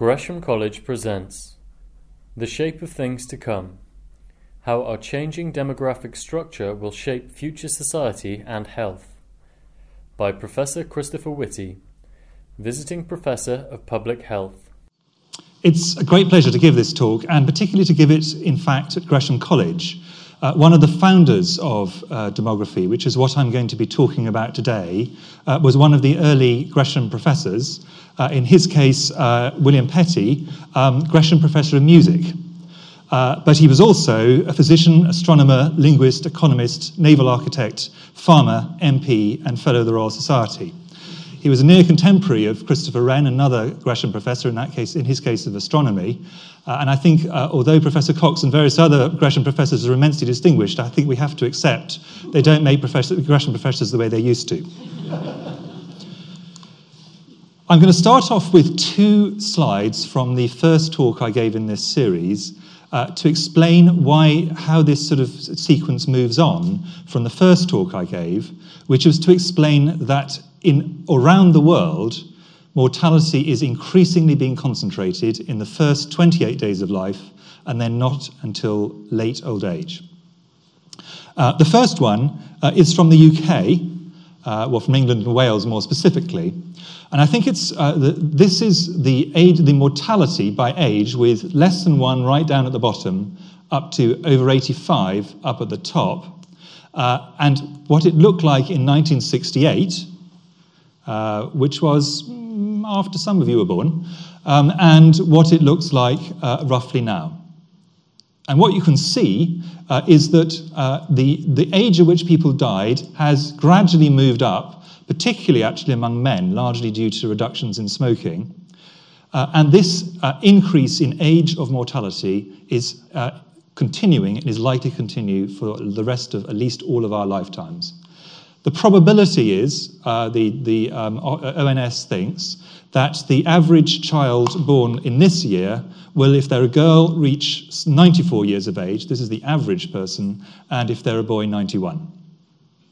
Gresham College presents The Shape of Things to Come How Our Changing Demographic Structure Will Shape Future Society and Health by Professor Christopher Whitty, Visiting Professor of Public Health. It's a great pleasure to give this talk, and particularly to give it, in fact, at Gresham College. Uh, one of the founders of uh, demography, which is what I'm going to be talking about today, uh, was one of the early Gresham professors. Uh, in his case, uh, William Petty, um, Gresham Professor of Music. Uh, but he was also a physician, astronomer, linguist, economist, naval architect, farmer, MP, and Fellow of the Royal Society. He was a near contemporary of Christopher Wren, another Gresham professor, in that case, in his case of astronomy. Uh, and I think, uh, although Professor Cox and various other Gresham professors are immensely distinguished, I think we have to accept they don't make professor, Gresham professors the way they used to. I'm going to start off with two slides from the first talk I gave in this series. Uh, to explain why, how this sort of sequence moves on from the first talk I gave, which was to explain that in around the world, mortality is increasingly being concentrated in the first 28 days of life and then not until late old age. Uh, the first one uh, is from the UK, uh, well, from England and Wales more specifically. And I think it's, uh, the, this is the, age, the mortality by age with less than one right down at the bottom up to over 85 up at the top. Uh, and what it looked like in 1968, uh, which was mm, after some of you were born, um, and what it looks like uh, roughly now. And what you can see uh, is that uh, the, the age at which people died has gradually moved up, particularly actually among men, largely due to reductions in smoking. Uh, and this increase in age of mortality is continuing and is likely to continue for the rest of at least all of our lifetimes. The probability is, uh, the, the um, ONS thinks, that the average child born in this year will, if they're a girl, reach 94 years of age. This is the average person, and if they're a boy, 91.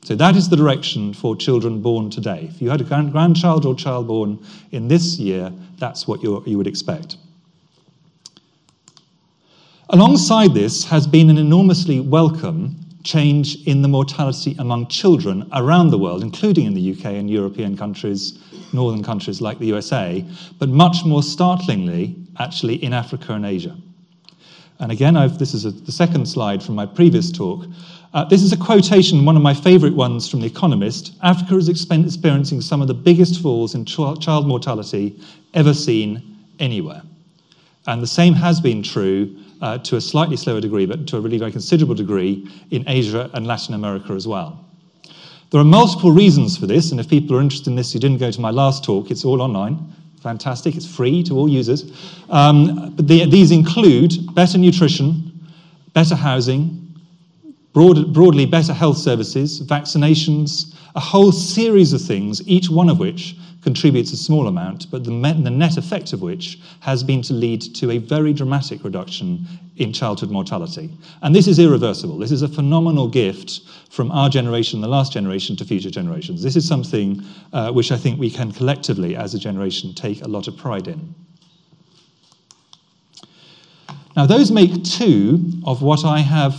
So that is the direction for children born today. If you had a grandchild or child born in this year, that's what you would expect. Alongside this has been an enormously welcome change in the mortality among children around the world, including in the UK and European countries, northern countries like the USA, but much more startlingly, actually, in Africa and Asia. And again, I've, this is a, the second slide from my previous talk. Uh, this is a quotation, one of my favorite ones from The Economist. Africa is experiencing some of the biggest falls in ch- child mortality ever seen anywhere. And the same has been true uh, to a slightly slower degree, but to a really very considerable degree in Asia and Latin America as well. There are multiple reasons for this, and if people are interested in this you didn't go to my last talk, it's all online. Fantastic, it's free to all users. Um, but the, these include better nutrition, better housing, broad, broadly better health services, vaccinations, a whole series of things, each one of which contributes a small amount, but the, the net effect of which has been to lead to a very dramatic reduction in childhood mortality. And this is irreversible. This is a phenomenal gift from our generation, the last generation, to future generations. This is something uh, which I think we can collectively, as a generation, take a lot of pride in. Now, those make two of what I have,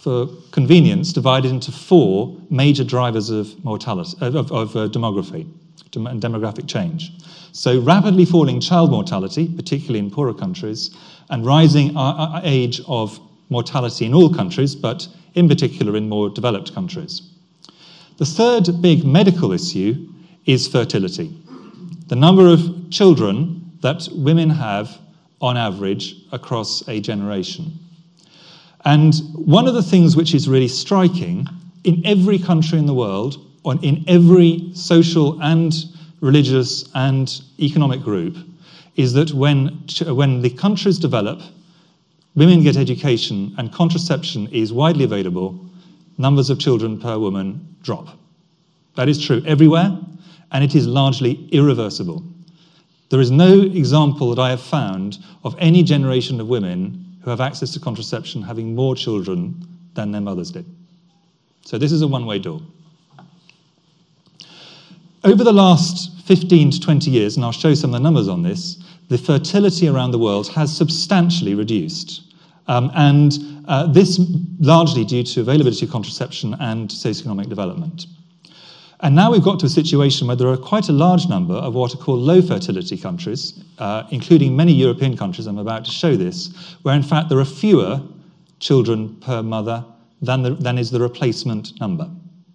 for convenience, divided into four major drivers of mortality, of, of, uh, demography and demographic change. So, rapidly falling child mortality, particularly in poorer countries, and rising uh, uh, age of mortality in all countries, but in particular in more developed countries. The third big medical issue is fertility. The number of children that women have on average across a generation. And one of the things which is really striking in every country in the world, on, in every social and religious and economic group is that when, when the countries develop, women get education and contraception is widely available, numbers of children per woman drop. That is true everywhere, and it is largely irreversible. There is no example that I have found of any generation of women who have access to contraception having more children than their mothers did. So this is a one way door. Over the last 15 to 20 years, and I'll show some of the numbers on this, the fertility around the world has substantially reduced. Um, and uh, this largely due to availability of contraception and socioeconomic development. And now we've got to a situation where there are quite a large number of what are called low fertility countries, uh, including many European countries. I'm about to show this, where in fact there are fewer children per mother than, the, than is the replacement number.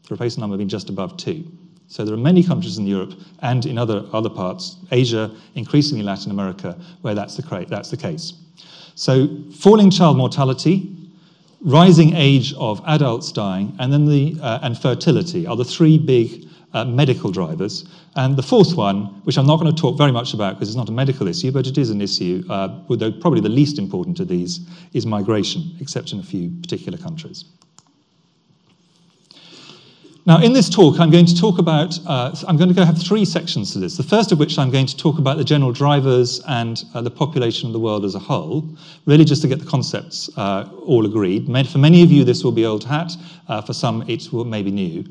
The replacement number being just above two. So there are many countries in Europe and in other, other parts, Asia, increasingly Latin America, where that's the, that's the case. So falling child mortality, rising age of adults dying, and then the uh, and fertility are the three big uh, medical drivers. And the fourth one, which I'm not going to talk very much about because it's not a medical issue, but it is an issue, uh, though probably the least important of these, is migration, except in a few particular countries. Now, in this talk, I'm going to talk about, uh, I'm going to go have three sections to this. The first of which I'm going to talk about the general drivers and uh, the population of the world as a whole, really just to get the concepts uh, all agreed. For many of you, this will be old hat. Uh, for some, it will maybe new.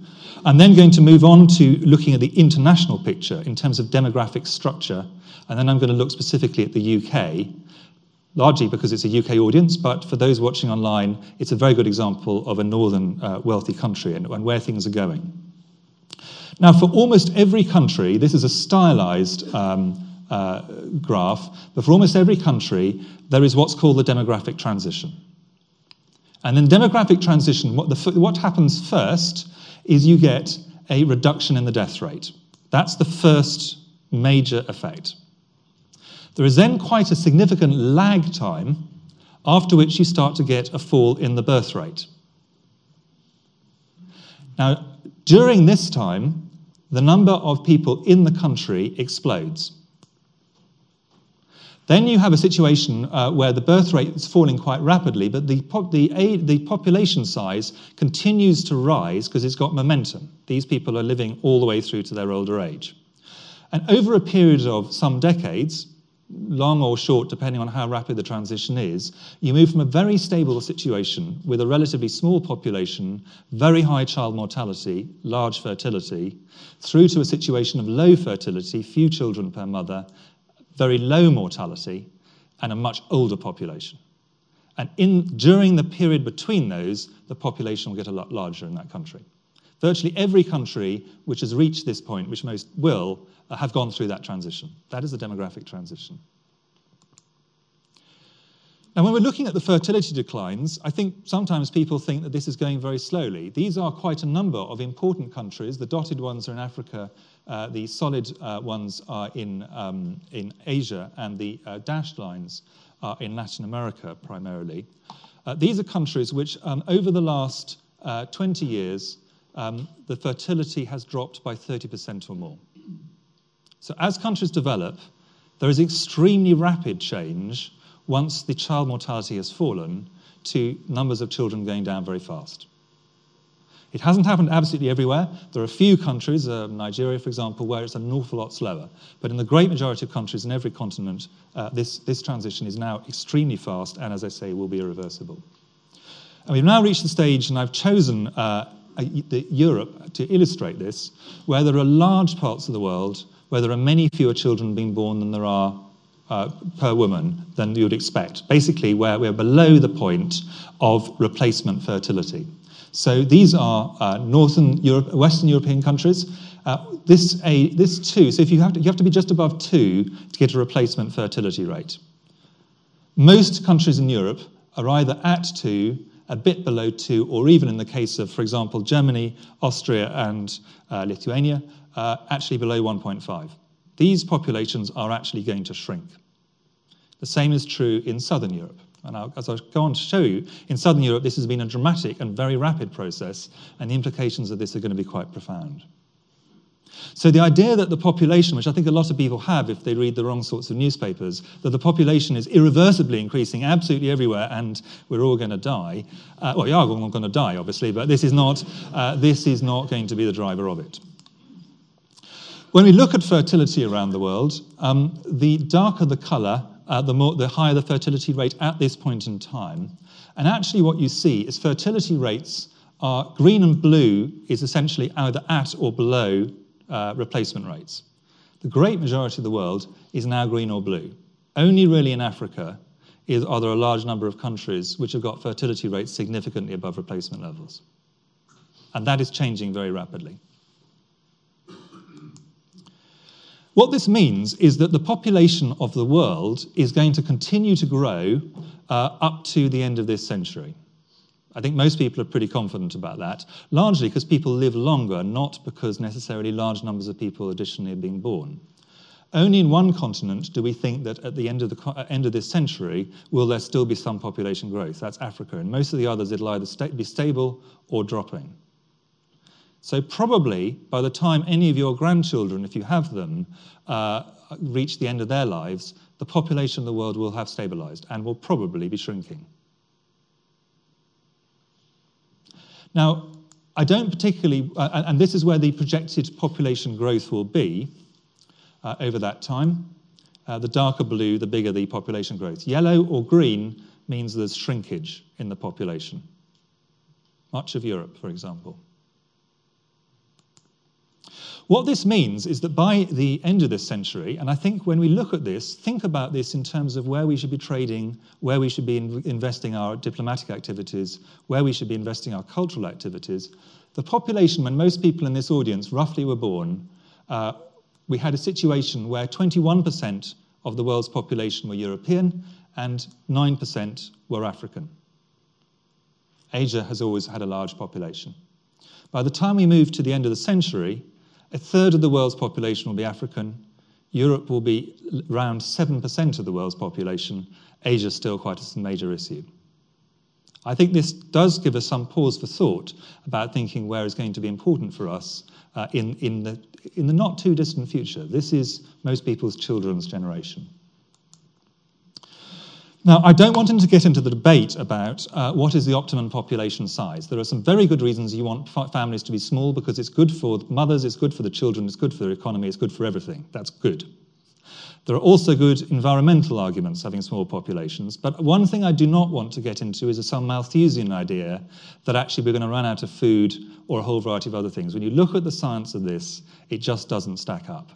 I'm then going to move on to looking at the international picture in terms of demographic structure. And then I'm going to look specifically at the UK largely because it's a UK audience, but for those watching online, it's a very good example of a northern uh, wealthy country and, and, where things are going. Now, for almost every country, this is a stylized um, uh, graph, but for almost every country, there is what's called the demographic transition. And in demographic transition, what, the, what happens first is you get a reduction in the death rate. That's the first major effect. There is then quite a significant lag time after which you start to get a fall in the birth rate. Now, during this time, the number of people in the country explodes. Then you have a situation uh, where the birth rate is falling quite rapidly, but the, po- the, the population size continues to rise because it's got momentum. These people are living all the way through to their older age. And over a period of some decades, long or short, depending on how rapid the transition is, you move from a very stable situation with a relatively small population, very high child mortality, large fertility, through to a situation of low fertility, few children per mother, very low mortality, and a much older population. And in, during the period between those, the population will get a lot larger in that country. Virtually every country which has reached this point, which most will, uh, have gone through that transition. That is the demographic transition. Now, when we're looking at the fertility declines, I think sometimes people think that this is going very slowly. These are quite a number of important countries. The dotted ones are in Africa, uh, the solid uh, ones are in, um, in Asia, and the uh, dashed lines are in Latin America primarily. Uh, these are countries which, um, over the last uh, 20 years, um, the fertility has dropped by 30% or more. So, as countries develop, there is extremely rapid change once the child mortality has fallen to numbers of children going down very fast. It hasn't happened absolutely everywhere. There are a few countries, uh, Nigeria, for example, where it's an awful lot slower. But in the great majority of countries in every continent, uh, this, this transition is now extremely fast and, as I say, will be irreversible. And we've now reached the stage, and I've chosen uh, Europe to illustrate this, where there are large parts of the world where there are many fewer children being born than there are uh, per woman than you would expect. Basically, where we're below the point of replacement fertility. So these are uh, Northern Europe, Western European countries. Uh, this, a, this two, so if you have, to, you have to be just above two to get a replacement fertility rate. Most countries in Europe are either at two a bit below two, or even in the case of, for example, Germany, Austria, and uh, Lithuania, uh, actually below 1.5. These populations are actually going to shrink. The same is true in southern Europe. And I'll, as I'll go on to show you, in southern Europe, this has been a dramatic and very rapid process, and the implications of this are going to be quite profound. So the idea that the population, which I think a lot of people have if they read the wrong sorts of newspapers, that the population is irreversibly increasing absolutely everywhere and we're all going to die. Uh, well, we are all going to die, obviously, but this is not uh, this is not going to be the driver of it. When we look at fertility around the world, um, the darker the colour, uh, the, more, the higher the fertility rate at this point in time. And actually, what you see is fertility rates are green and blue is essentially either at or below uh, replacement rates. The great majority of the world is now green or blue. Only really in Africa is, are there a large number of countries which have got fertility rates significantly above replacement levels. And that is changing very rapidly. What this means is that the population of the world is going to continue to grow uh, up to the end of this century. I think most people are pretty confident about that, largely because people live longer, not because necessarily large numbers of people additionally are being born. Only in one continent do we think that at the end of, the, uh, end of this century will there still be some population growth. That's Africa. And most of the others, it'll either sta- be stable or dropping. So, probably by the time any of your grandchildren, if you have them, uh, reach the end of their lives, the population of the world will have stabilized and will probably be shrinking. Now, I don't particularly, uh, and this is where the projected population growth will be uh, over that time. Uh, the darker blue, the bigger the population growth. Yellow or green means there's shrinkage in the population. Much of Europe, for example. What this means is that by the end of this century, and I think when we look at this, think about this in terms of where we should be trading, where we should be in investing our diplomatic activities, where we should be investing our cultural activities. The population, when most people in this audience roughly were born, uh, we had a situation where 21% of the world's population were European and 9% were African. Asia has always had a large population. By the time we move to the end of the century, a third of the world's population will be African. Europe will be around 7% of the world's population. Asia is still quite a major issue. I think this does give us some pause for thought about thinking where is going to be important for us uh, in, in, the, in the not too distant future. This is most people's children's generation. Now, I don't want him to get into the debate about uh, what is the optimum population size. There are some very good reasons you want families to be small because it's good for mothers, it's good for the children, it's good for the economy, it's good for everything. That's good. There are also good environmental arguments having small populations, but one thing I do not want to get into is a some Malthusian idea that actually we're going to run out of food or a whole variety of other things. When you look at the science of this, it just doesn't stack up.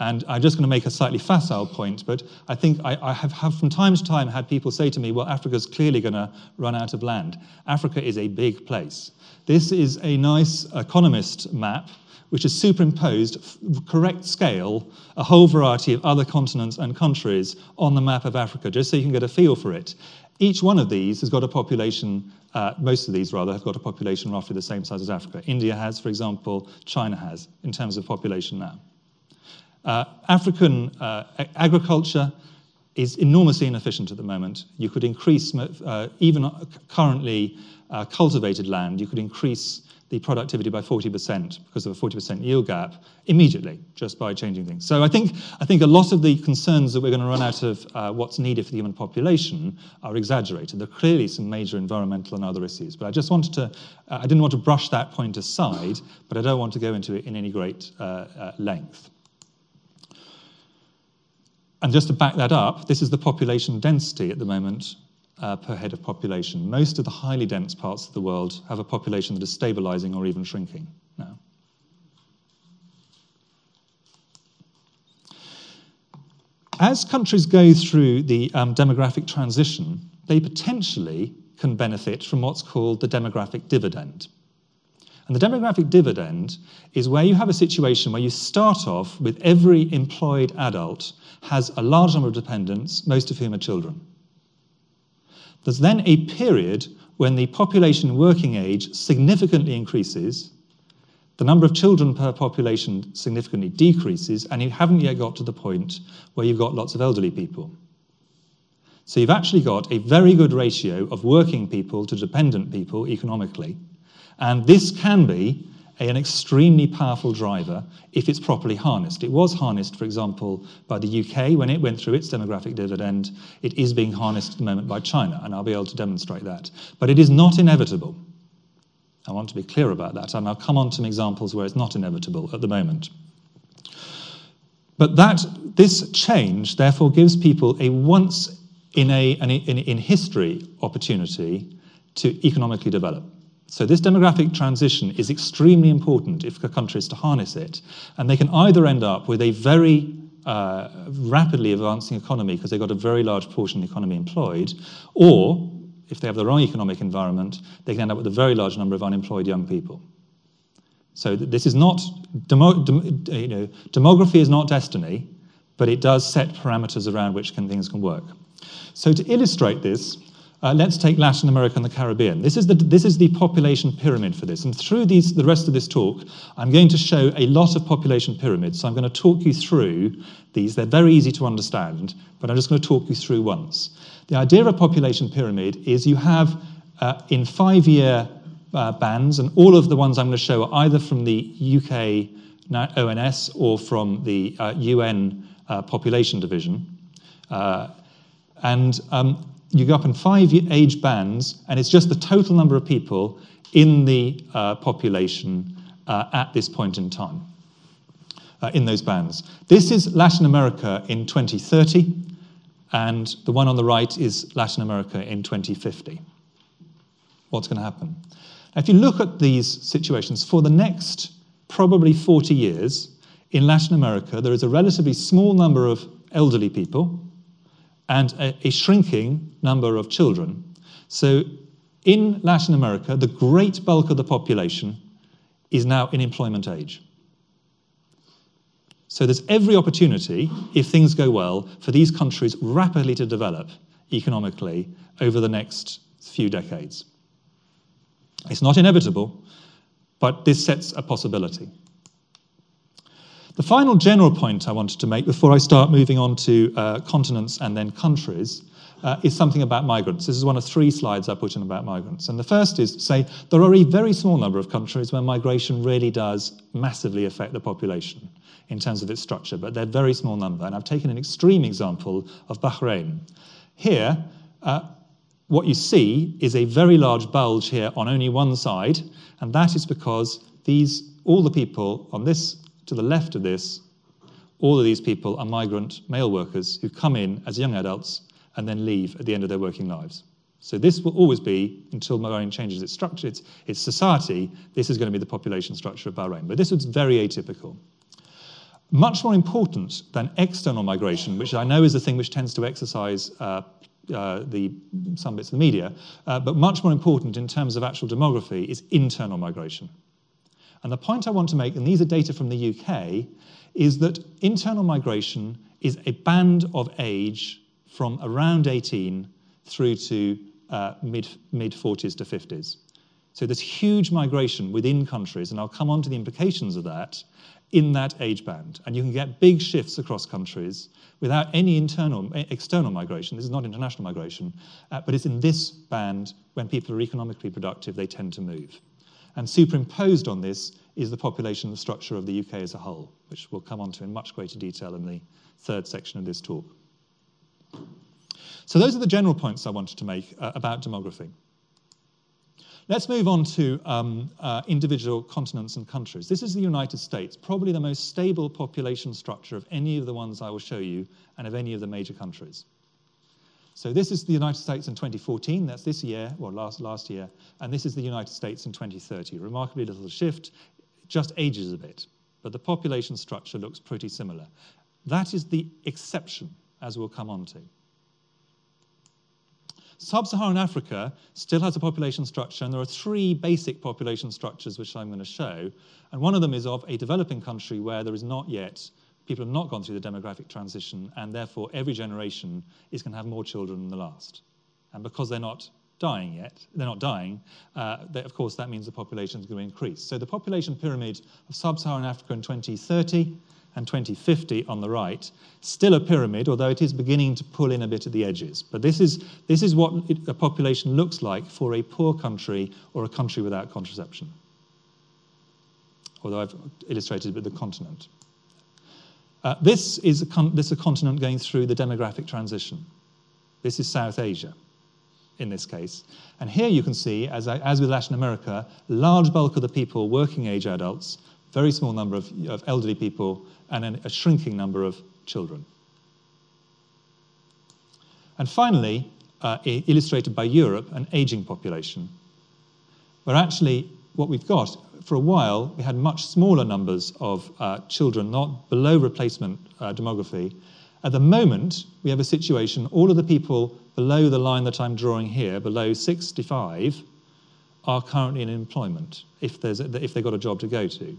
And I'm just going to make a slightly facile point, but I think I, I have, have, from time to time had people say to me, well, Africa's clearly going to run out of land. Africa is a big place. This is a nice economist map which has superimposed correct scale a whole variety of other continents and countries on the map of Africa, just so you can get a feel for it. Each one of these has got a population, uh, most of these rather, have got a population roughly the same size as Africa. India has, for example, China has, in terms of population now. Uh, African uh, agriculture is enormously inefficient at the moment. You could increase, uh, even currently uh, cultivated land, you could increase the productivity by 40% because of a 40% yield gap immediately just by changing things. So I think, I think a lot of the concerns that we're going to run out of uh, what's needed for the human population are exaggerated. There are clearly some major environmental and other issues, but I just wanted to, uh, I didn't want to brush that point aside, but I don't want to go into it in any great uh length. And just to back that up, this is the population density at the moment uh, per head of population. Most of the highly dense parts of the world have a population that is stabilizing or even shrinking now. As countries go through the um, demographic transition, they potentially can benefit from what's called the demographic dividend. And the demographic dividend is where you have a situation where you start off with every employed adult has a large number of dependents, most of whom are children. There's then a period when the population working age significantly increases, the number of children per population significantly decreases, and you haven't yet got to the point where you've got lots of elderly people. So you've actually got a very good ratio of working people to dependent people economically. And this can be an extremely powerful driver if it's properly harnessed. It was harnessed, for example, by the UK when it went through its demographic dividend. It is being harnessed at the moment by China, and I'll be able to demonstrate that. But it is not inevitable. I want to be clear about that, and I'll come on to some examples where it's not inevitable at the moment. But that this change, therefore, gives people a once in a in, in, in history opportunity to economically develop. So, this demographic transition is extremely important if a country is to harness it. And they can either end up with a very uh, rapidly advancing economy because they've got a very large portion of the economy employed, or if they have the wrong economic environment, they can end up with a very large number of unemployed young people. So this is not demo, dem, you know, demography is not destiny, but it does set parameters around which can, things can work. So to illustrate this, uh, let's take Latin America and the Caribbean. This is the, this is the population pyramid for this. And through these, the rest of this talk, I'm going to show a lot of population pyramids. So I'm going to talk you through these. They're very easy to understand, but I'm just going to talk you through once. The idea of a population pyramid is you have uh, in five year uh, bands, and all of the ones I'm going to show are either from the UK ONS or from the UN uh, uh, Population Division. Uh, and um, you go up in five age bands, and it's just the total number of people in the uh, population uh, at this point in time uh, in those bands. This is Latin America in 2030, and the one on the right is Latin America in 2050. What's going to happen? Now, if you look at these situations, for the next probably 40 years, in Latin America, there is a relatively small number of elderly people and a, a shrinking number of children. So in Latin America, the great bulk of the population is now in employment age. So there's every opportunity, if things go well, for these countries rapidly to develop economically over the next few decades. It's not inevitable, but this sets a possibility. The final general point I wanted to make before I start moving on to uh, continents and then countries uh, is something about migrants. This is one of three slides I put in about migrants. And the first is to say there are a very small number of countries where migration really does massively affect the population in terms of its structure, but they're very small number. And I've taken an extreme example of Bahrain. Here, uh, what you see is a very large bulge here on only one side, and that is because these all the people on this to the left of this, all of these people are migrant male workers who come in as young adults and then leave at the end of their working lives. So this will always be, until Bahrain changes its structure, its, its society, this is going to be the population structure of Bahrain. But this was very atypical. Much more important than external migration, which I know is the thing which tends to exercise uh, uh, the, some bits of the media, uh, but much more important in terms of actual demography is internal migration. And the point I want to make, and these are data from the UK, is that internal migration is a band of age from around 18 through to uh, mid, mid 40s to 50s. So there's huge migration within countries, and I'll come on to the implications of that in that age band. And you can get big shifts across countries without any internal, external migration. This is not international migration, uh, but it's in this band when people are economically productive, they tend to move. And superimposed on this is the population structure of the UK as a whole, which we'll come on to in much greater detail in the third section of this talk. So those are the general points I wanted to make uh, about demography. Let's move on to um, uh, individual continents and countries. This is the United States, probably the most stable population structure of any of the ones I will show you and of any of the major countries. So this is the United States in 2014, that's this year, or last, last year, and this is the United States in 2030. Remarkably little shift, just ages a bit, but the population structure looks pretty similar. That is the exception, as we'll come on to. Sub Saharan Africa still has a population structure, and there are three basic population structures which I'm going to show. And one of them is of a developing country where there is not yet people have not gone through the demographic transition, and therefore every generation is going to have more children than the last. And because they're not dying yet, they're not dying, uh, they, of course, that means the population is going to increase. So the population pyramid of sub Saharan Africa in 2030 and 2050 on the right, still a pyramid, although it is beginning to pull in a bit at the edges. But this is, this is what it, a population looks like for a poor country or a country without contraception. Although I've illustrated with the continent. Uh, this, is a con- this is a continent going through the demographic transition. This is South Asia, in this case. And here you can see, as, I, as with Latin America, large bulk of the people, working age adults, very small number of, of elderly people, and an, a shrinking number of children. And finally, uh, illustrated by Europe, an aging population, where actually what we've got for a while, we had much smaller numbers of uh, children, not below replacement uh, demography. At the moment, we have a situation, all of the people below the line that I'm drawing here, below 65, are currently in employment if, there's a, if they've got a job to go to.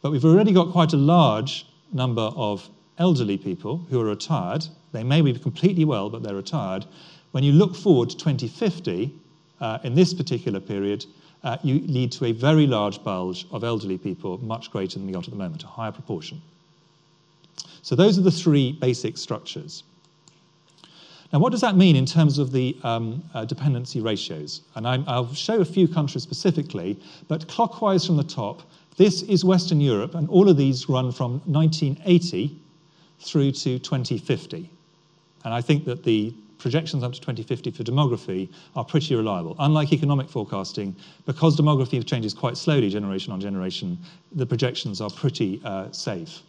But we've already got quite a large number of elderly people who are retired. They may be completely well, but they're retired. When you look forward to 2050, uh, in this particular period, uh, you lead to a very large bulge of elderly people, much greater than we got at the moment, a higher proportion. So those are the three basic structures. Now, what does that mean in terms of the um, uh, dependency ratios? And I, will show a few countries specifically, but clockwise from the top, this is Western Europe, and all of these run from 1980 through to 2050. And I think that the projections up to 2050 for demography are pretty reliable. Unlike economic forecasting, because demography changes quite slowly generation on generation, the projections are pretty uh, safe.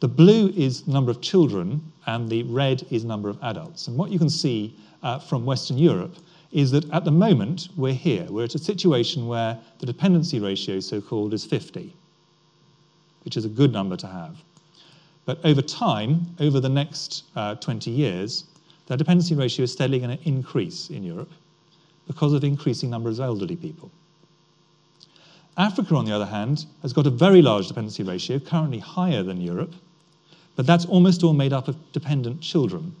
The blue is number of children, and the red is number of adults. And what you can see uh, from Western Europe is that at the moment we're here. We're at a situation where the dependency ratio, so called, is 50, which is a good number to have. But over time, over the next uh, 20 years, the dependency ratio is steadily going to increase in Europe because of increasing numbers of elderly people. Africa, on the other hand, has got a very large dependency ratio, currently higher than Europe, but that's almost all made up of dependent children.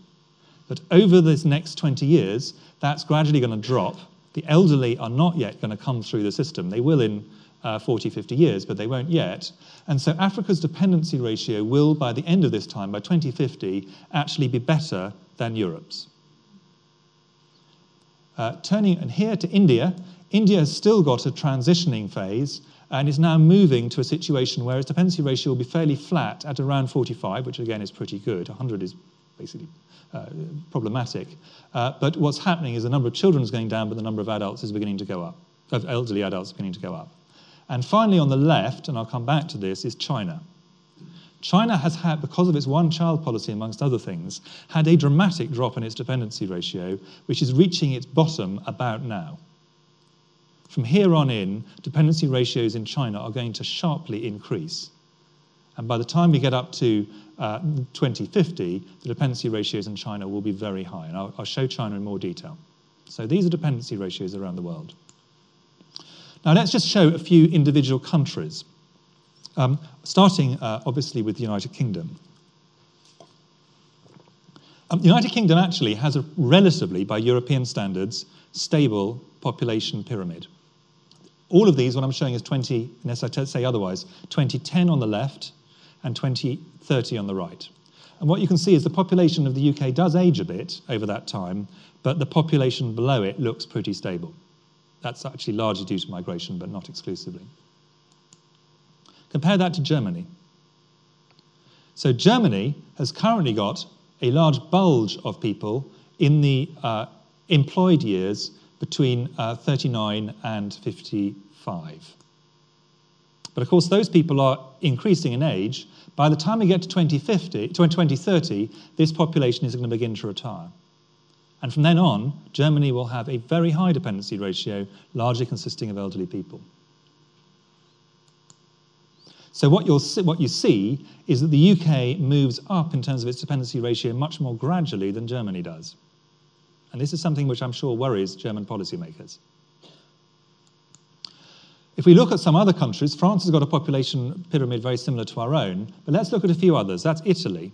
But over this next 20 years, that's gradually going to drop. The elderly are not yet going to come through the system. They will in uh, 40, 50 years, but they won't yet. And so Africa's dependency ratio will, by the end of this time, by 2050, actually be better than Europe's. Uh, turning and here to India, India has still got a transitioning phase and is now moving to a situation where its dependency ratio will be fairly flat at around 45, which again is pretty good. 100 is basically uh, problematic. Uh, but what's happening is the number of children is going down, but the number of adults is beginning to go up, of elderly adults beginning to go up. And finally, on the left, and I'll come back to this, is China. China has had, because of its one child policy, amongst other things, had a dramatic drop in its dependency ratio, which is reaching its bottom about now. From here on in, dependency ratios in China are going to sharply increase. And by the time we get up to uh, 2050, the dependency ratios in China will be very high. And I'll, I'll show China in more detail. So these are dependency ratios around the world. Now let's just show a few individual countries, um, starting uh, obviously with the United Kingdom. Um, the United Kingdom actually has a relatively, by European standards, stable population pyramid. All of these, what I'm showing is 20, unless I say otherwise, 2010 on the left and 2030 on the right. And what you can see is the population of the UK does age a bit over that time, but the population below it looks pretty stable. That's actually largely due to migration, but not exclusively. Compare that to Germany. So, Germany has currently got a large bulge of people in the uh, employed years between uh, 39 and 55. But of course, those people are increasing in age. By the time we get to 2050, 2030, this population is going to begin to retire. And from then on, Germany will have a very high dependency ratio, largely consisting of elderly people. So what, you'll see, what you see is that the UK moves up in terms of its dependency ratio much more gradually than Germany does. And this is something which I'm sure worries German policymakers. If we look at some other countries, France has got a population pyramid very similar to our own, but let's look at a few others. That's Italy.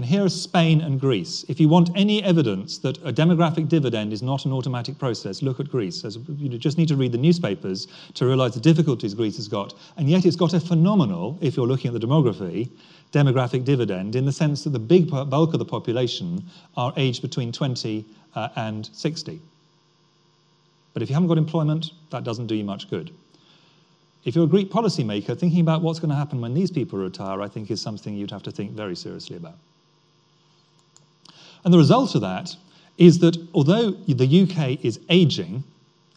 And here are Spain and Greece. If you want any evidence that a demographic dividend is not an automatic process, look at Greece. As you just need to read the newspapers to realize the difficulties Greece has got. And yet it's got a phenomenal, if you're looking at the demography, demographic dividend in the sense that the big bulk of the population are aged between 20 uh, and 60. But if you haven't got employment, that doesn't do you much good. If you're a Greek policymaker, thinking about what's going to happen when these people retire, I think is something you'd have to think very seriously about. And the result of that is that although the UK is aging,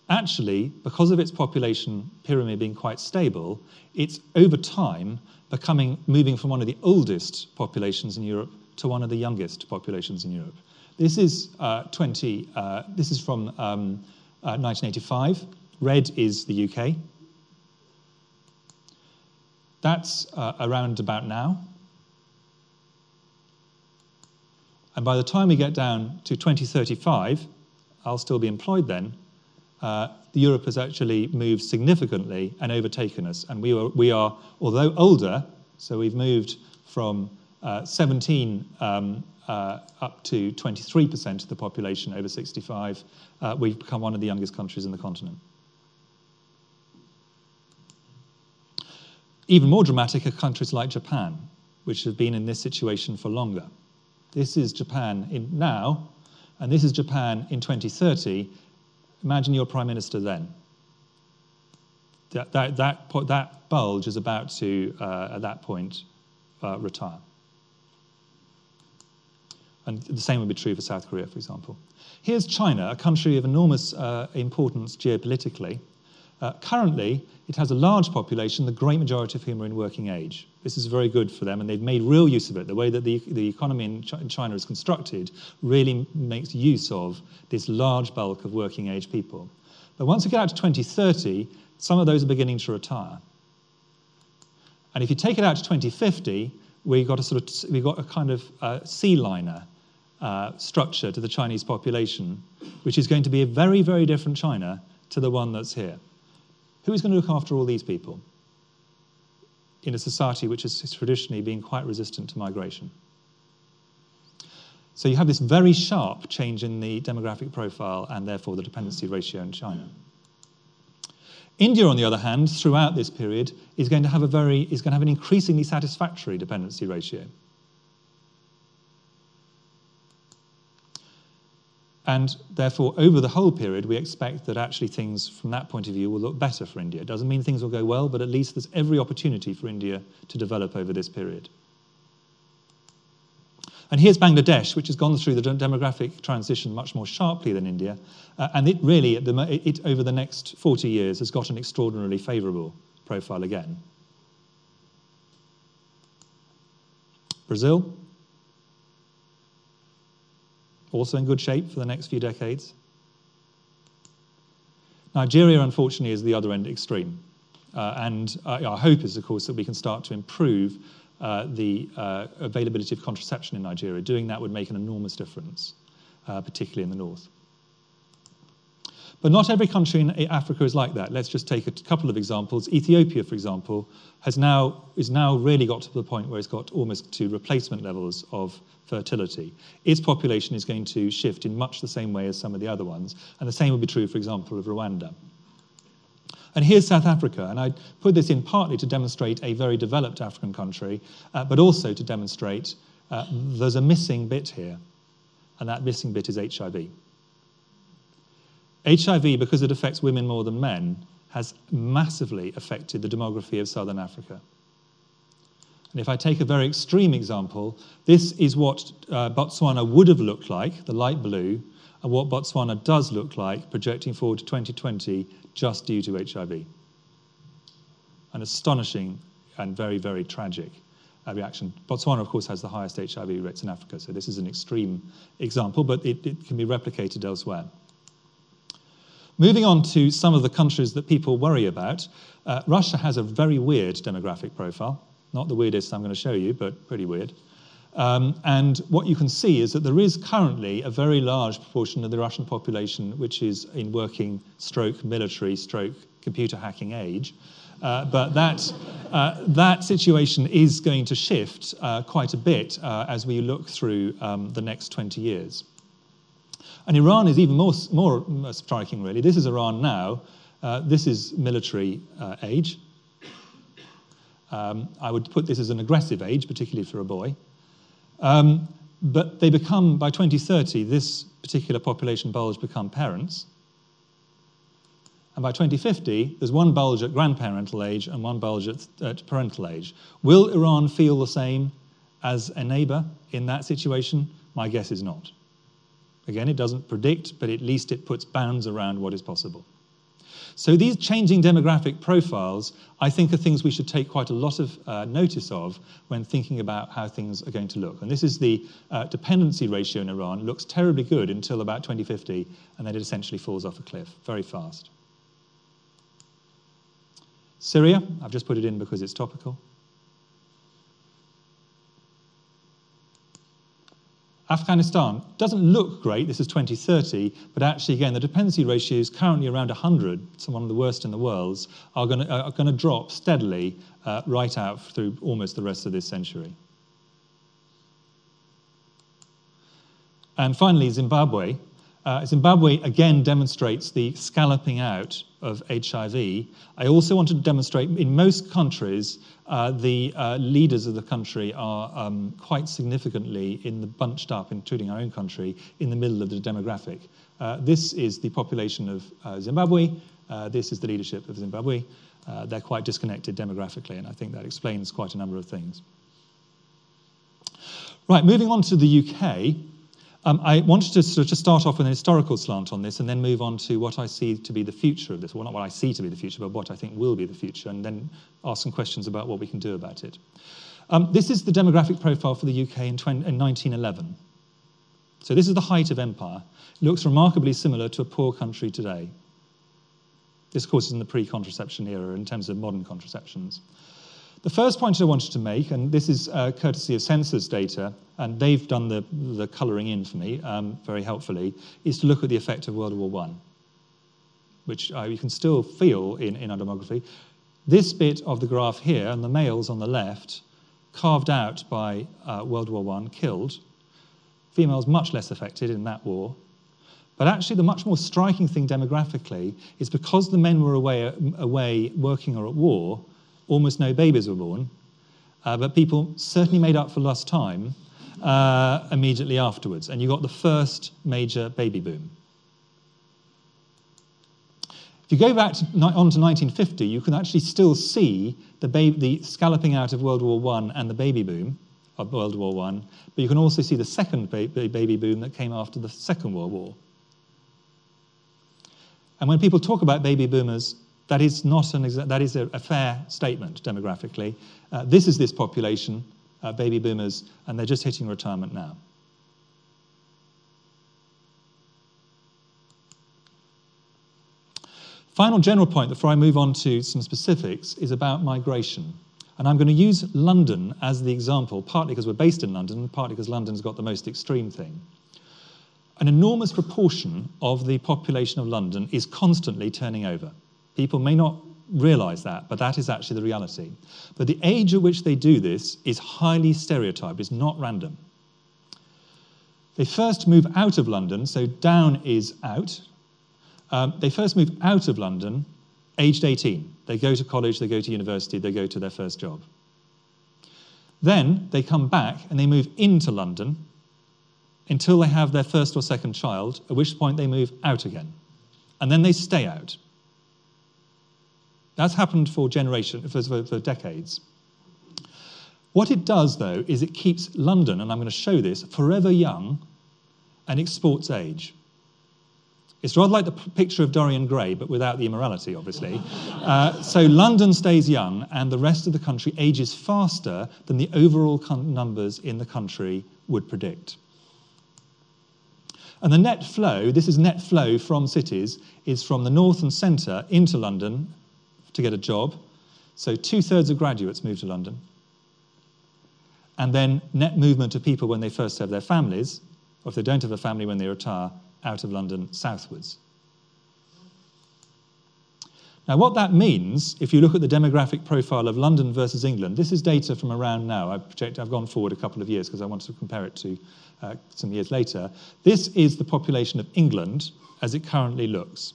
actually, because of its population pyramid being quite stable, it's over time becoming moving from one of the oldest populations in Europe to one of the youngest populations in Europe. This is uh, 20. Uh, this is from um, uh, 1985. Red is the UK. That's uh, around about now. And by the time we get down to 2035, I'll still be employed then. Uh, Europe has actually moved significantly and overtaken us. And we are, we are although older, so we've moved from uh, 17 um, uh, up to 23% of the population over 65, uh, we've become one of the youngest countries in the continent. Even more dramatic are countries like Japan, which have been in this situation for longer. This is Japan in now, and this is Japan in 2030. Imagine your prime minister then. That, that, that, that bulge is about to, uh, at that point, uh, retire. And the same would be true for South Korea, for example. Here's China, a country of enormous uh, importance geopolitically. Uh, currently, it has a large population, the great majority of whom are in working age. This is very good for them, and they've made real use of it. The way that the, the economy in, Ch- in China is constructed really makes use of this large bulk of working age people. But once we get out to 2030, some of those are beginning to retire. And if you take it out to 2050, we've got a sort of we've got a kind of uh, sea liner uh, structure to the Chinese population, which is going to be a very, very different China to the one that's here. Who is going to look after all these people in a society which has traditionally been quite resistant to migration? So you have this very sharp change in the demographic profile and therefore the dependency ratio in China. India, on the other hand, throughout this period, is going to have a very is going to have an increasingly satisfactory dependency ratio. And therefore, over the whole period, we expect that actually things from that point of view will look better for India. It doesn't mean things will go well, but at least there's every opportunity for India to develop over this period. And here's Bangladesh, which has gone through the demographic transition much more sharply than India. Uh, and it really, the, it, over the next 40 years, has got an extraordinarily favourable profile again. Brazil, also in good shape for the next few decades. Nigeria, unfortunately, is the other end extreme. Uh, and uh, our hope is, of course, that we can start to improve uh, the uh, availability of contraception in Nigeria. Doing that would make an enormous difference, uh, particularly in the north. But not every country in Africa is like that. Let's just take a couple of examples. Ethiopia, for example, has now, is now really got to the point where it's got almost to replacement levels of fertility. Its population is going to shift in much the same way as some of the other ones, and the same would be true, for example, of Rwanda. And here's South Africa, and I put this in partly to demonstrate a very developed African country, uh, but also to demonstrate uh, there's a missing bit here, and that missing bit is HIV. HIV, because it affects women more than men, has massively affected the demography of southern Africa. And if I take a very extreme example, this is what uh, Botswana would have looked like, the light blue, and what Botswana does look like projecting forward to 2020 just due to HIV. An astonishing and very, very tragic uh, reaction. Botswana, of course, has the highest HIV rates in Africa, so this is an extreme example, but it, it can be replicated elsewhere. Moving on to some of the countries that people worry about, uh, Russia has a very weird demographic profile. Not the weirdest I'm going to show you, but pretty weird. Um, and what you can see is that there is currently a very large proportion of the Russian population which is in working stroke military stroke computer hacking age. Uh, but that, uh, that situation is going to shift uh, quite a bit uh, as we look through um, the next 20 years. And Iran is even more, more striking, really. This is Iran now. Uh, this is military uh, age. Um, I would put this as an aggressive age, particularly for a boy. Um, but they become, by 2030, this particular population bulge become parents. And by 2050, there's one bulge at grandparental age and one bulge at, at parental age. Will Iran feel the same as a neighbor in that situation? My guess is not. Again, it doesn't predict, but at least it puts bounds around what is possible. So these changing demographic profiles, I think, are things we should take quite a lot of uh, notice of when thinking about how things are going to look. And this is the uh, dependency ratio in Iran. It looks terribly good until about 2050, and then it essentially falls off a cliff very fast. Syria, I've just put it in because it's topical. Afghanistan doesn't look great, this is 2030, but actually, again, the dependency ratio is currently around 100, so one of the worst in the world, are going to drop steadily uh, right out through almost the rest of this century. And finally, Zimbabwe. Uh, Zimbabwe again demonstrates the scalloping out of HIV. I also want to demonstrate in most countries, uh, the uh, leaders of the country are um, quite significantly in the bunched up, including our own country, in the middle of the demographic. Uh, this is the population of uh, Zimbabwe. Uh, this is the leadership of Zimbabwe. they're quite disconnected demographically, and I think that explains quite a number of things. Right, moving on to the UK. Um, I wanted to sort of start off with an historical slant on this and then move on to what I see to be the future of this. Well, not what I see to be the future, but what I think will be the future, and then ask some questions about what we can do about it. Um, this is the demographic profile for the UK in, 20, in 1911. So this is the height of empire. It looks remarkably similar to a poor country today. This, of course, is in the pre contraception era in terms of modern contraceptions. The first point I wanted to make, and this is uh, courtesy of census data, and they've done the, the colouring in for me um, very helpfully, is to look at the effect of World War I, which uh, you can still feel in, in our demography. This bit of the graph here, and the males on the left, carved out by uh, World War I, killed. Females much less affected in that war. But actually, the much more striking thing demographically is because the men were away, away working or at war, almost no babies were born, uh, but people certainly made up for lost time uh, immediately afterwards, and you got the first major baby boom. If you go back to, on to 1950, you can actually still see the, the scalloping out of World War I and the baby boom of World War I, but you can also see the second ba baby boom that came after the Second World War. And when people talk about baby boomers, that is, not an exa- that is a, a fair statement demographically. Uh, this is this population, uh, baby boomers, and they're just hitting retirement now. Final general point before I move on to some specifics is about migration. And I'm going to use London as the example, partly because we're based in London, partly because London's got the most extreme thing. An enormous proportion of the population of London is constantly turning over. People may not realize that, but that is actually the reality. But the age at which they do this is highly stereotyped, it's not random. They first move out of London, so down is out. Um, they first move out of London aged 18. They go to college, they go to university, they go to their first job. Then they come back and they move into London until they have their first or second child, at which point they move out again. And then they stay out. That's happened for generations, for, for, for decades. What it does, though, is it keeps London, and I'm going to show this, forever young and exports age. It's rather like the picture of Dorian Gray, but without the immorality, obviously. Uh, so London stays young, and the rest of the country ages faster than the overall numbers in the country would predict. And the net flow, this is net flow from cities, is from the north and centre into London to get a job. So two thirds of graduates move to London. And then net movement of people when they first have their families, or if they don't have a family when they retire, out of London southwards. Now, what that means, if you look at the demographic profile of London versus England, this is data from around now. I project, I've gone forward a couple of years because I wanted to compare it to uh, some years later. This is the population of England as it currently looks.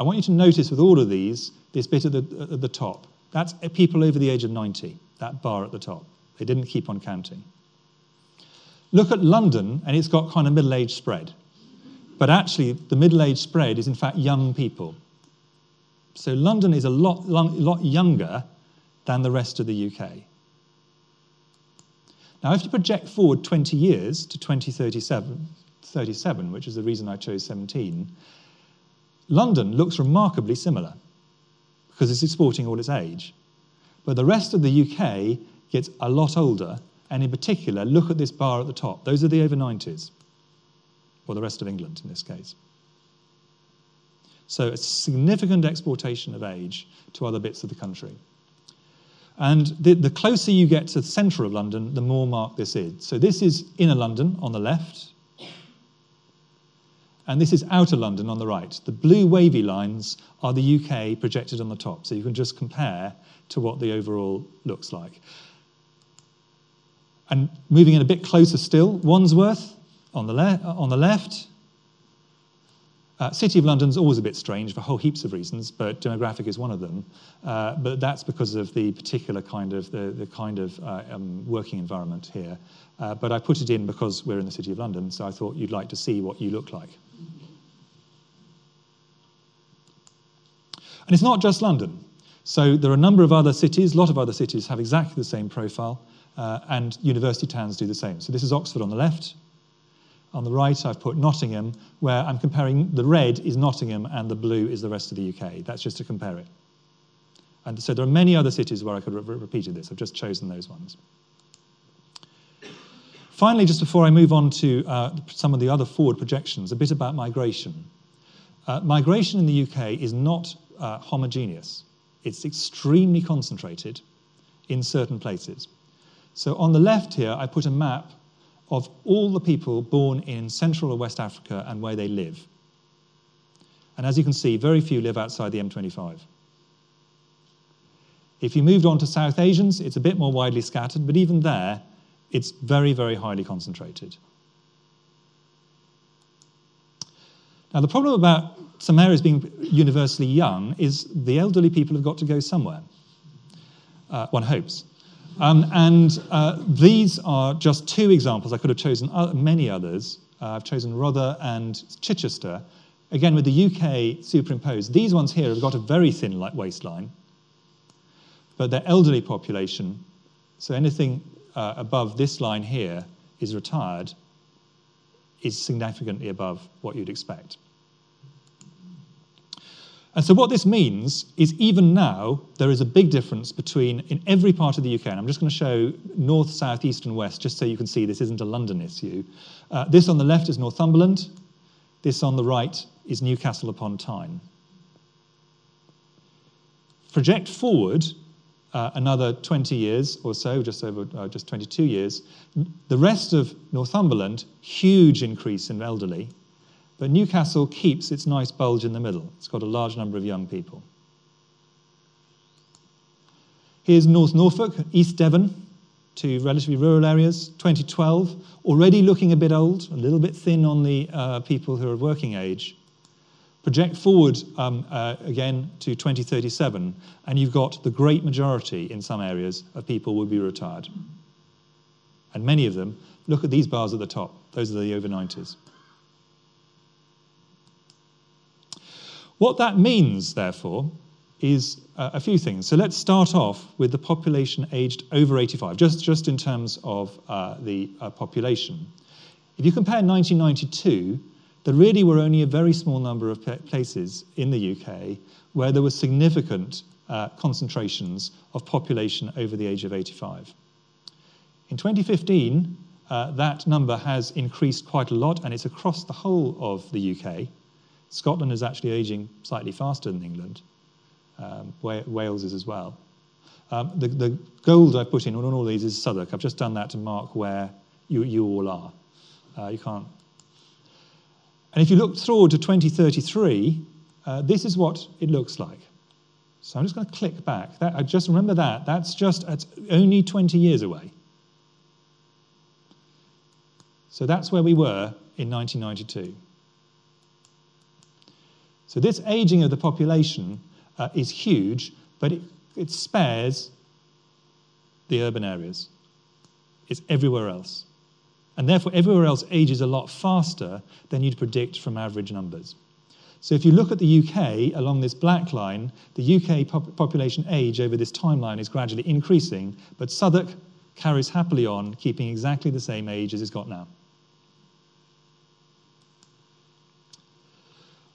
I want you to notice with all of these, this bit at the, at the top. That's people over the age of 90, that bar at the top. They didn't keep on counting. Look at London, and it's got kind of middle age spread. But actually, the middle age spread is in fact young people. So London is a lot, lot younger than the rest of the UK. Now, if you project forward 20 years to 2037, 37, which is the reason I chose 17, London looks remarkably similar because it's exporting all its age. But the rest of the UK gets a lot older, and in particular, look at this bar at the top. Those are the over 90s, or the rest of England in this case. So a significant exportation of age to other bits of the country. And the, the, closer you get to the centre of London, the more marked this is. So this is inner London on the left, and this is outer London on the right. The blue wavy lines are the UK projected on the top, so you can just compare to what the overall looks like. And moving in a bit closer still, Wandsworth on the, le- on the left, uh, City of London's always a bit strange for whole heaps of reasons, but demographic is one of them. Uh, but that's because of the particular kind of the, the kind of uh, um, working environment here. Uh, but I put it in because we're in the City of London, so I thought you'd like to see what you look like. And it's not just London. So there are a number of other cities, a lot of other cities have exactly the same profile, uh, and university towns do the same. So this is Oxford on the left, on the right, I've put Nottingham, where I'm comparing the red is Nottingham and the blue is the rest of the UK. That's just to compare it. And so there are many other cities where I could have re- repeated this. I've just chosen those ones. Finally, just before I move on to uh, some of the other forward projections, a bit about migration. Uh, migration in the UK is not uh, homogeneous, it's extremely concentrated in certain places. So on the left here, I put a map of all the people born in Central or West Africa and where they live. And as you can see, very few live outside the M25. If you moved on to South Asians, it's a bit more widely scattered, but even there, it's very, very highly concentrated. Now, the problem about some areas being universally young is the elderly people have got to go somewhere. Uh, one hopes. Um, and uh, these are just two examples. I could have chosen many others. Uh, I've chosen Rother and Chichester, again with the UK superimposed. These ones here have got a very thin waistline, but their elderly population, so anything uh, above this line here is retired, is significantly above what you'd expect. And so, what this means is even now, there is a big difference between, in every part of the UK, and I'm just going to show north, south, east, and west, just so you can see this isn't a London issue. Uh, this on the left is Northumberland, this on the right is Newcastle upon Tyne. Project forward uh, another 20 years or so, just over uh, just 22 years, the rest of Northumberland, huge increase in elderly, but Newcastle keeps its nice bulge in the middle. It's got a large number of young people. Here's North Norfolk, East Devon, two relatively rural areas, 2012, already looking a bit old, a little bit thin on the uh, people who are of working age. Project forward um, uh, again to 2037, and you've got the great majority in some areas of people will be retired. And many of them, look at these bars at the top, those are the over 90s. What that means, therefore, is uh, a few things. So let's start off with the population aged over 85, just, just in terms of uh, the uh, population. If you compare 1992, there really were only a very small number of places in the UK where there were significant uh, concentrations of population over the age of 85. In 2015, uh, that number has increased quite a lot, and it's across the whole of the UK. Scotland is actually aging slightly faster than England. Um, Wales is as well. Um, the, the, gold I put in on all these is Southwark. I've just done that to mark where you, you all are. Uh, you can't. And if you look forward to 2033, uh, this is what it looks like. So I'm just going to click back. That, I just remember that. That's just it's only 20 years away. So that's where we were in 1992. So this aging of the population uh, is huge, but it, it spares the urban areas. It's everywhere else. And therefore, everywhere else ages a lot faster than you'd predict from average numbers. So if you look at the UK along this black line, the UK pop- population age over this timeline is gradually increasing, but Southwark carries happily on, keeping exactly the same age as it's got now.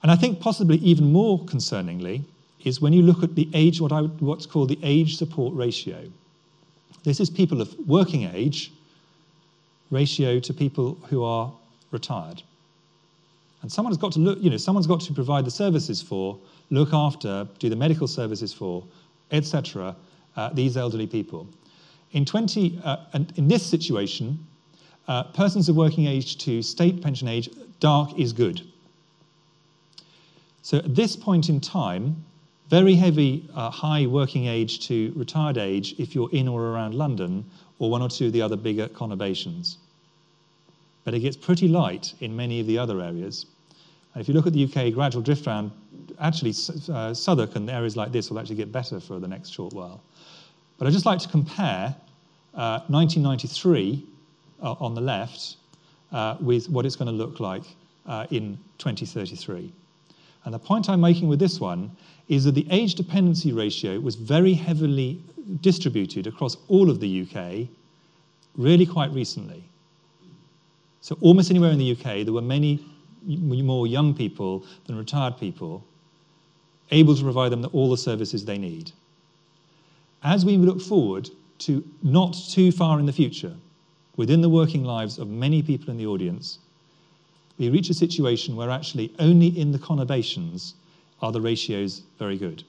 And I think possibly even more concerningly is when you look at the age, what I, what's called the age support ratio. This is people of working age ratio to people who are retired. And someone's got to look, you know, someone's got to provide the services for, look after, do the medical services for, etc., uh, these elderly people. In 20, uh, and in this situation, uh, persons of working age to state pension age, dark is good. So at this point in time, very heavy, uh, high working age to retired age if you're in or around London or one or two of the other bigger conurbations. But it gets pretty light in many of the other areas. And if you look at the UK gradual drift round, actually uh, Southwark and areas like this will actually get better for the next short while. But I'd just like to compare uh, 1993 uh, on the left uh, with what it's going to look like uh, in 2033. And the point I'm making with this one is that the age dependency ratio was very heavily distributed across all of the UK really quite recently. So, almost anywhere in the UK, there were many more young people than retired people able to provide them all the services they need. As we look forward to not too far in the future, within the working lives of many people in the audience, we reach a situation where actually only in the conurbations are the ratios very good.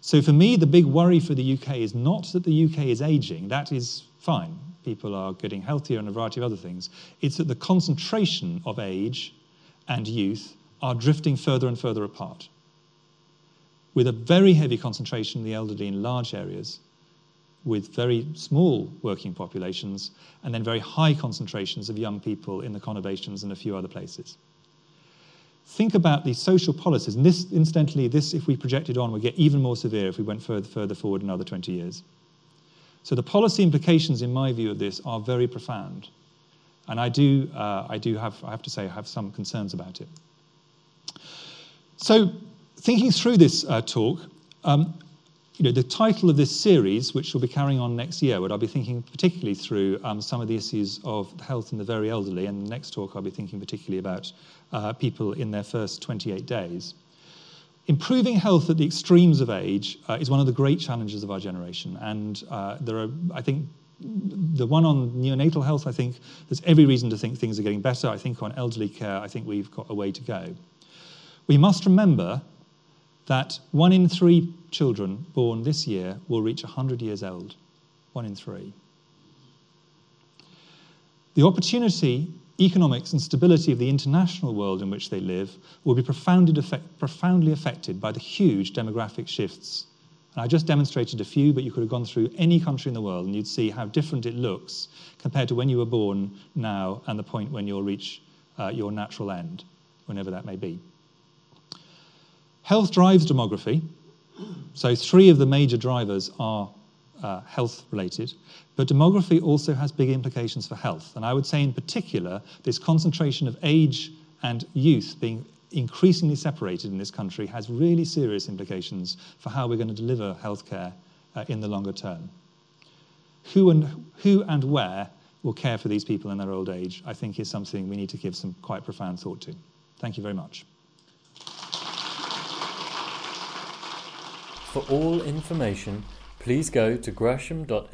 So for me, the big worry for the UK is not that the UK is aging, that is fine. People are getting healthier and a variety of other things. It's that the concentration of age and youth are drifting further and further apart, with a very heavy concentration of the elderly in large areas, with very small working populations, and then very high concentrations of young people in the conurbations and a few other places. Think about the social policies, and this, incidentally, this, if we project it on, would get even more severe if we went further, further forward another 20 years. So the policy implications, in my view, of this are very profound. And I do, uh, I do have, I have to say, I have some concerns about it. So, thinking through this uh, talk, um, you know, the title of this series, which we'll be carrying on next year, would I'll be thinking particularly through um, some of the issues of health in the very elderly, and the next talk I'll be thinking particularly about uh, people in their first 28 days. Improving health at the extremes of age uh, is one of the great challenges of our generation, and uh, there are, I think, the one on neonatal health, I think there's every reason to think things are getting better. I think on elderly care, I think we've got a way to go. We must remember that one in three children born this year will reach 100 years old. One in three. The opportunity, economics, and stability of the international world in which they live will be profoundly, effect, profoundly affected by the huge demographic shifts. And I just demonstrated a few, but you could have gone through any country in the world and you'd see how different it looks compared to when you were born now and the point when you'll reach uh, your natural end, whenever that may be. Health drives demography. So, three of the major drivers are uh, health related, but demography also has big implications for health. And I would say, in particular, this concentration of age and youth being increasingly separated in this country has really serious implications for how we're going to deliver healthcare uh, in the longer term. Who and, who and where will care for these people in their old age, I think, is something we need to give some quite profound thought to. Thank you very much. For all information, please go to gresham.ac.uk